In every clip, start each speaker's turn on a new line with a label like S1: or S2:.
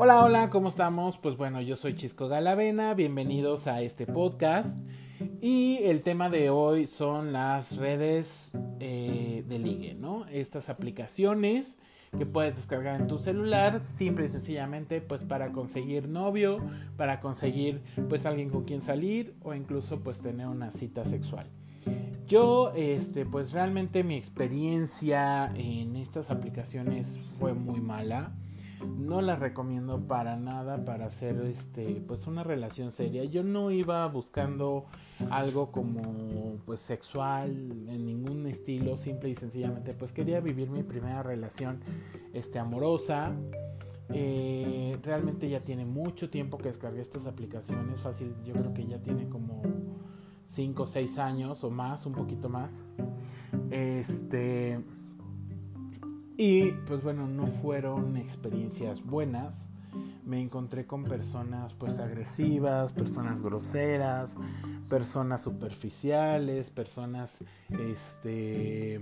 S1: Hola, hola, ¿cómo estamos? Pues bueno, yo soy Chisco Galavena, bienvenidos a este podcast. Y el tema de hoy son las redes eh, de ligue, ¿no? Estas aplicaciones que puedes descargar en tu celular, simple y sencillamente pues para conseguir novio, para conseguir pues alguien con quien salir o incluso pues tener una cita sexual. Yo, este, pues realmente mi experiencia en estas aplicaciones fue muy mala. No las recomiendo para nada para hacer este pues una relación seria. Yo no iba buscando algo como pues sexual en ningún estilo, simple y sencillamente pues quería vivir mi primera relación este amorosa. Eh, realmente ya tiene mucho tiempo que descargué estas aplicaciones, fácil, yo creo que ya tiene como 5 o 6 años o más, un poquito más. Este y pues bueno, no fueron experiencias buenas. Me encontré con personas pues agresivas, personas groseras, personas superficiales, personas este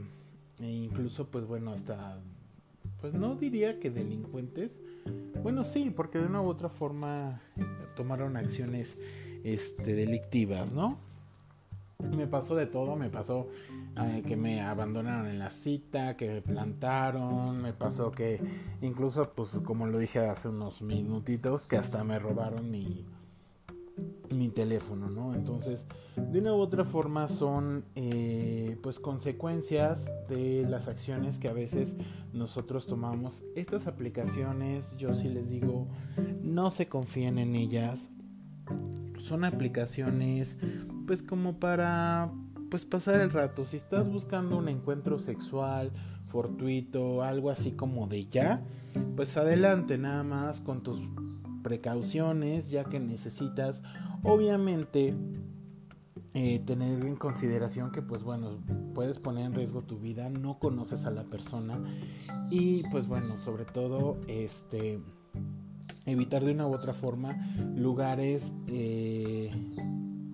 S1: e incluso pues bueno, hasta pues no diría que delincuentes. Bueno, sí, porque de una u otra forma tomaron acciones este delictivas, ¿no? Me pasó de todo, me pasó eh, que me abandonaron en la cita, que me plantaron, me pasó que incluso, pues como lo dije hace unos minutitos, que hasta me robaron mi, mi teléfono, ¿no? Entonces, de una u otra forma son eh, pues consecuencias de las acciones que a veces nosotros tomamos. Estas aplicaciones, yo sí les digo, no se confíen en ellas. Son aplicaciones pues como para pues pasar el rato. Si estás buscando un encuentro sexual fortuito, algo así como de ya, pues adelante nada más con tus precauciones, ya que necesitas obviamente eh, tener en consideración que pues bueno puedes poner en riesgo tu vida no conoces a la persona y pues bueno sobre todo este evitar de una u otra forma lugares eh,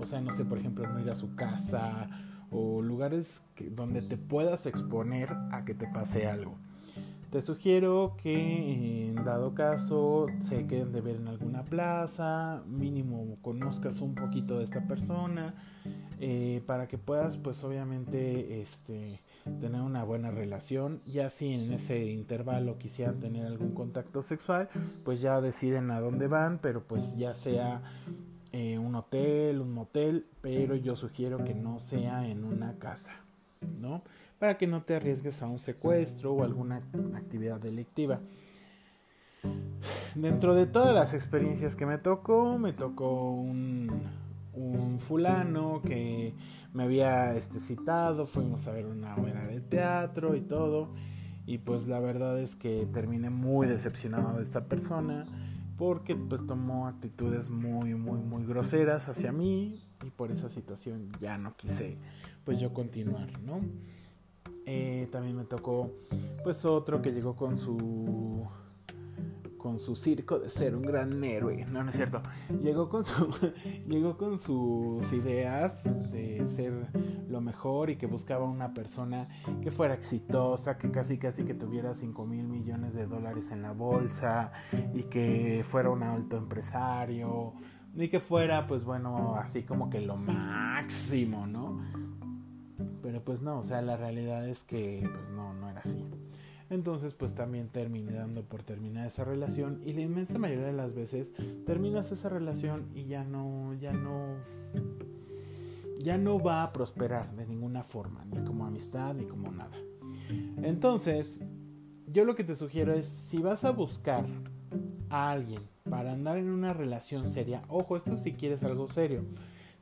S1: o sea, no sé, por ejemplo, no ir a su casa o lugares donde te puedas exponer a que te pase algo. Te sugiero que en dado caso se queden de ver en alguna plaza, mínimo conozcas un poquito de esta persona, eh, para que puedas pues obviamente este, tener una buena relación. Ya si en ese intervalo quisieran tener algún contacto sexual, pues ya deciden a dónde van, pero pues ya sea eh, un hotel, un motel, pero yo sugiero que no sea en una casa, ¿no? Para que no te arriesgues a un secuestro o alguna actividad delictiva. Dentro de todas las experiencias que me tocó, me tocó un, un fulano que me había este, citado, fuimos a ver una obra de teatro y todo. Y pues la verdad es que terminé muy decepcionado de esta persona porque pues tomó actitudes muy muy muy groseras hacia mí y por esa situación ya no quise pues yo continuar no eh, también me tocó pues otro que llegó con su con su circo de ser un gran héroe. No, no es cierto. Llegó con su llegó con sus ideas de ser lo mejor y que buscaba una persona que fuera exitosa, que casi casi que tuviera 5 mil millones de dólares en la bolsa y que fuera un alto empresario y que fuera pues bueno así como que lo máximo, ¿no? Pero pues no, o sea, la realidad es que pues no, no era así. Entonces pues también terminé dando por terminar esa relación y la inmensa mayoría de las veces terminas esa relación y ya no, ya no, ya no va a prosperar de ninguna forma, ni como amistad ni como nada. Entonces, yo lo que te sugiero es si vas a buscar a alguien para andar en una relación seria, ojo, esto si quieres algo serio.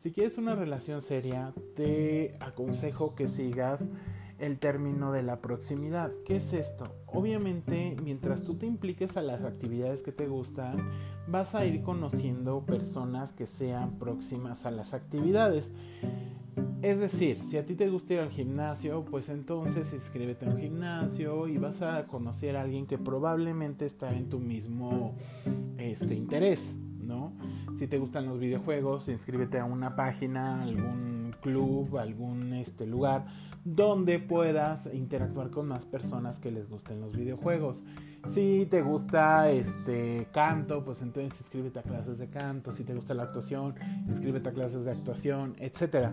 S1: Si quieres una relación seria, te aconsejo que sigas el término de la proximidad. ¿Qué es esto? Obviamente, mientras tú te impliques a las actividades que te gustan, vas a ir conociendo personas que sean próximas a las actividades. Es decir, si a ti te gusta ir al gimnasio, pues entonces inscríbete a un gimnasio y vas a conocer a alguien que probablemente está en tu mismo este, interés, ¿no? Si te gustan los videojuegos, inscríbete a una página, algún club, algún este lugar donde puedas interactuar con más personas que les gusten los videojuegos. Si te gusta este canto, pues entonces inscríbete a clases de canto. Si te gusta la actuación, inscríbete a clases de actuación, etc.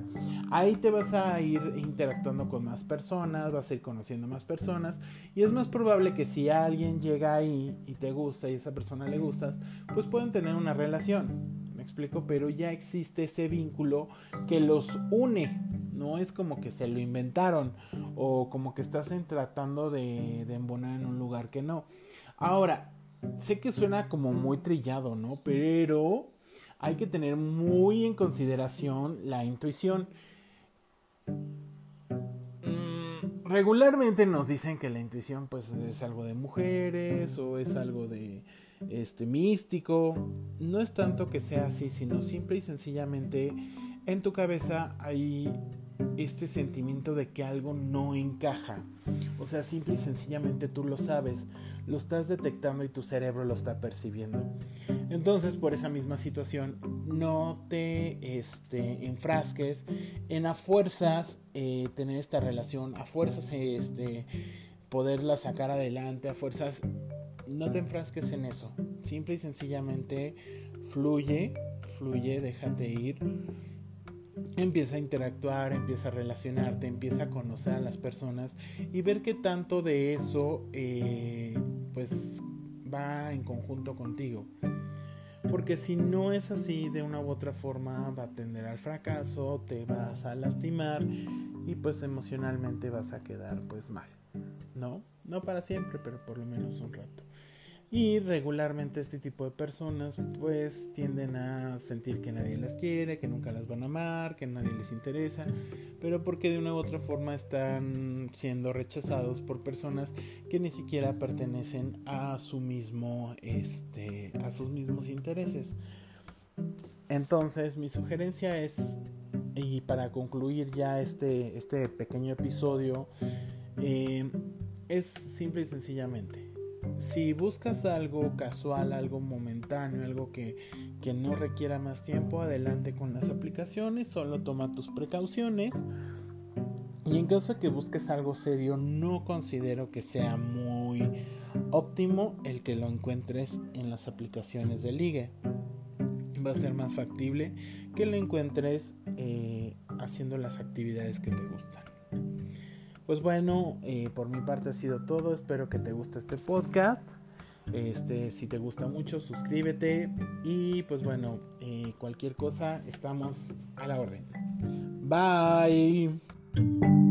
S1: Ahí te vas a ir interactuando con más personas, vas a ir conociendo más personas y es más probable que si alguien llega ahí y te gusta y esa persona le gustas, pues pueden tener una relación. Explico, pero ya existe ese vínculo que los une no es como que se lo inventaron o como que estás tratando de, de embonar en un lugar que no. Ahora, sé que suena como muy trillado, ¿no? Pero hay que tener muy en consideración la intuición. Mm, regularmente nos dicen que la intuición pues es algo de mujeres o es algo de este místico. No es tanto que sea así, sino simple y sencillamente en tu cabeza hay este sentimiento de que algo no encaja. O sea, simple y sencillamente tú lo sabes, lo estás detectando y tu cerebro lo está percibiendo. Entonces, por esa misma situación, no te este, enfrasques en a fuerzas eh, tener esta relación, a fuerzas este, poderla sacar adelante, a fuerzas, no te enfrasques en eso. Simple y sencillamente fluye, fluye, déjate ir empieza a interactuar, empieza a relacionarte, empieza a conocer a las personas y ver qué tanto de eso eh, pues va en conjunto contigo. Porque si no es así, de una u otra forma va a tender al fracaso, te vas a lastimar y pues emocionalmente vas a quedar pues mal. ¿No? No para siempre, pero por lo menos un rato. Y regularmente este tipo de personas pues tienden a sentir que nadie las quiere, que nunca las van a amar, que nadie les interesa, pero porque de una u otra forma están siendo rechazados por personas que ni siquiera pertenecen a su mismo este a sus mismos intereses. Entonces, mi sugerencia es y para concluir ya este este pequeño episodio eh, es simple y sencillamente si buscas algo casual, algo momentáneo, algo que, que, no requiera más tiempo, adelante con las aplicaciones, solo toma tus precauciones. Y en caso de que busques algo serio, no considero que sea muy óptimo el que lo encuentres en las aplicaciones de ligue. Va a ser más factible que lo encuentres eh, haciendo las actividades que te gustan. Pues bueno, eh, por mi parte ha sido todo. Espero que te guste este podcast. Este, si te gusta mucho, suscríbete. Y pues bueno, eh, cualquier cosa, estamos a la orden. Bye.